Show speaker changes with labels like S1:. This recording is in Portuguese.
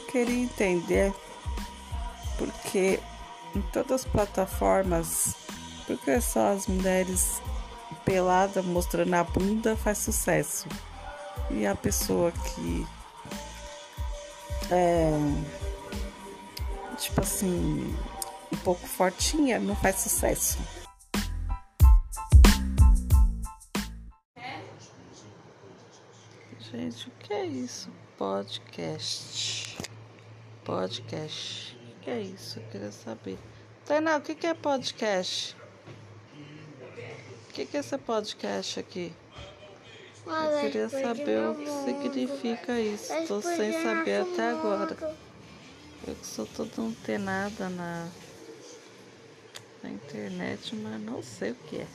S1: queria entender porque em todas as plataformas, porque só as mulheres peladas mostrando a bunda faz sucesso. E a pessoa que é tipo assim, um pouco fortinha não faz sucesso. Gente, o que é isso? Podcast. Podcast. O que é isso? Eu queria saber. Tainá, o que é podcast? O que é esse podcast aqui? Eu queria saber o que significa isso. Estou sem saber até agora. Eu que sou toda antenada na, na internet, mas não sei o que é.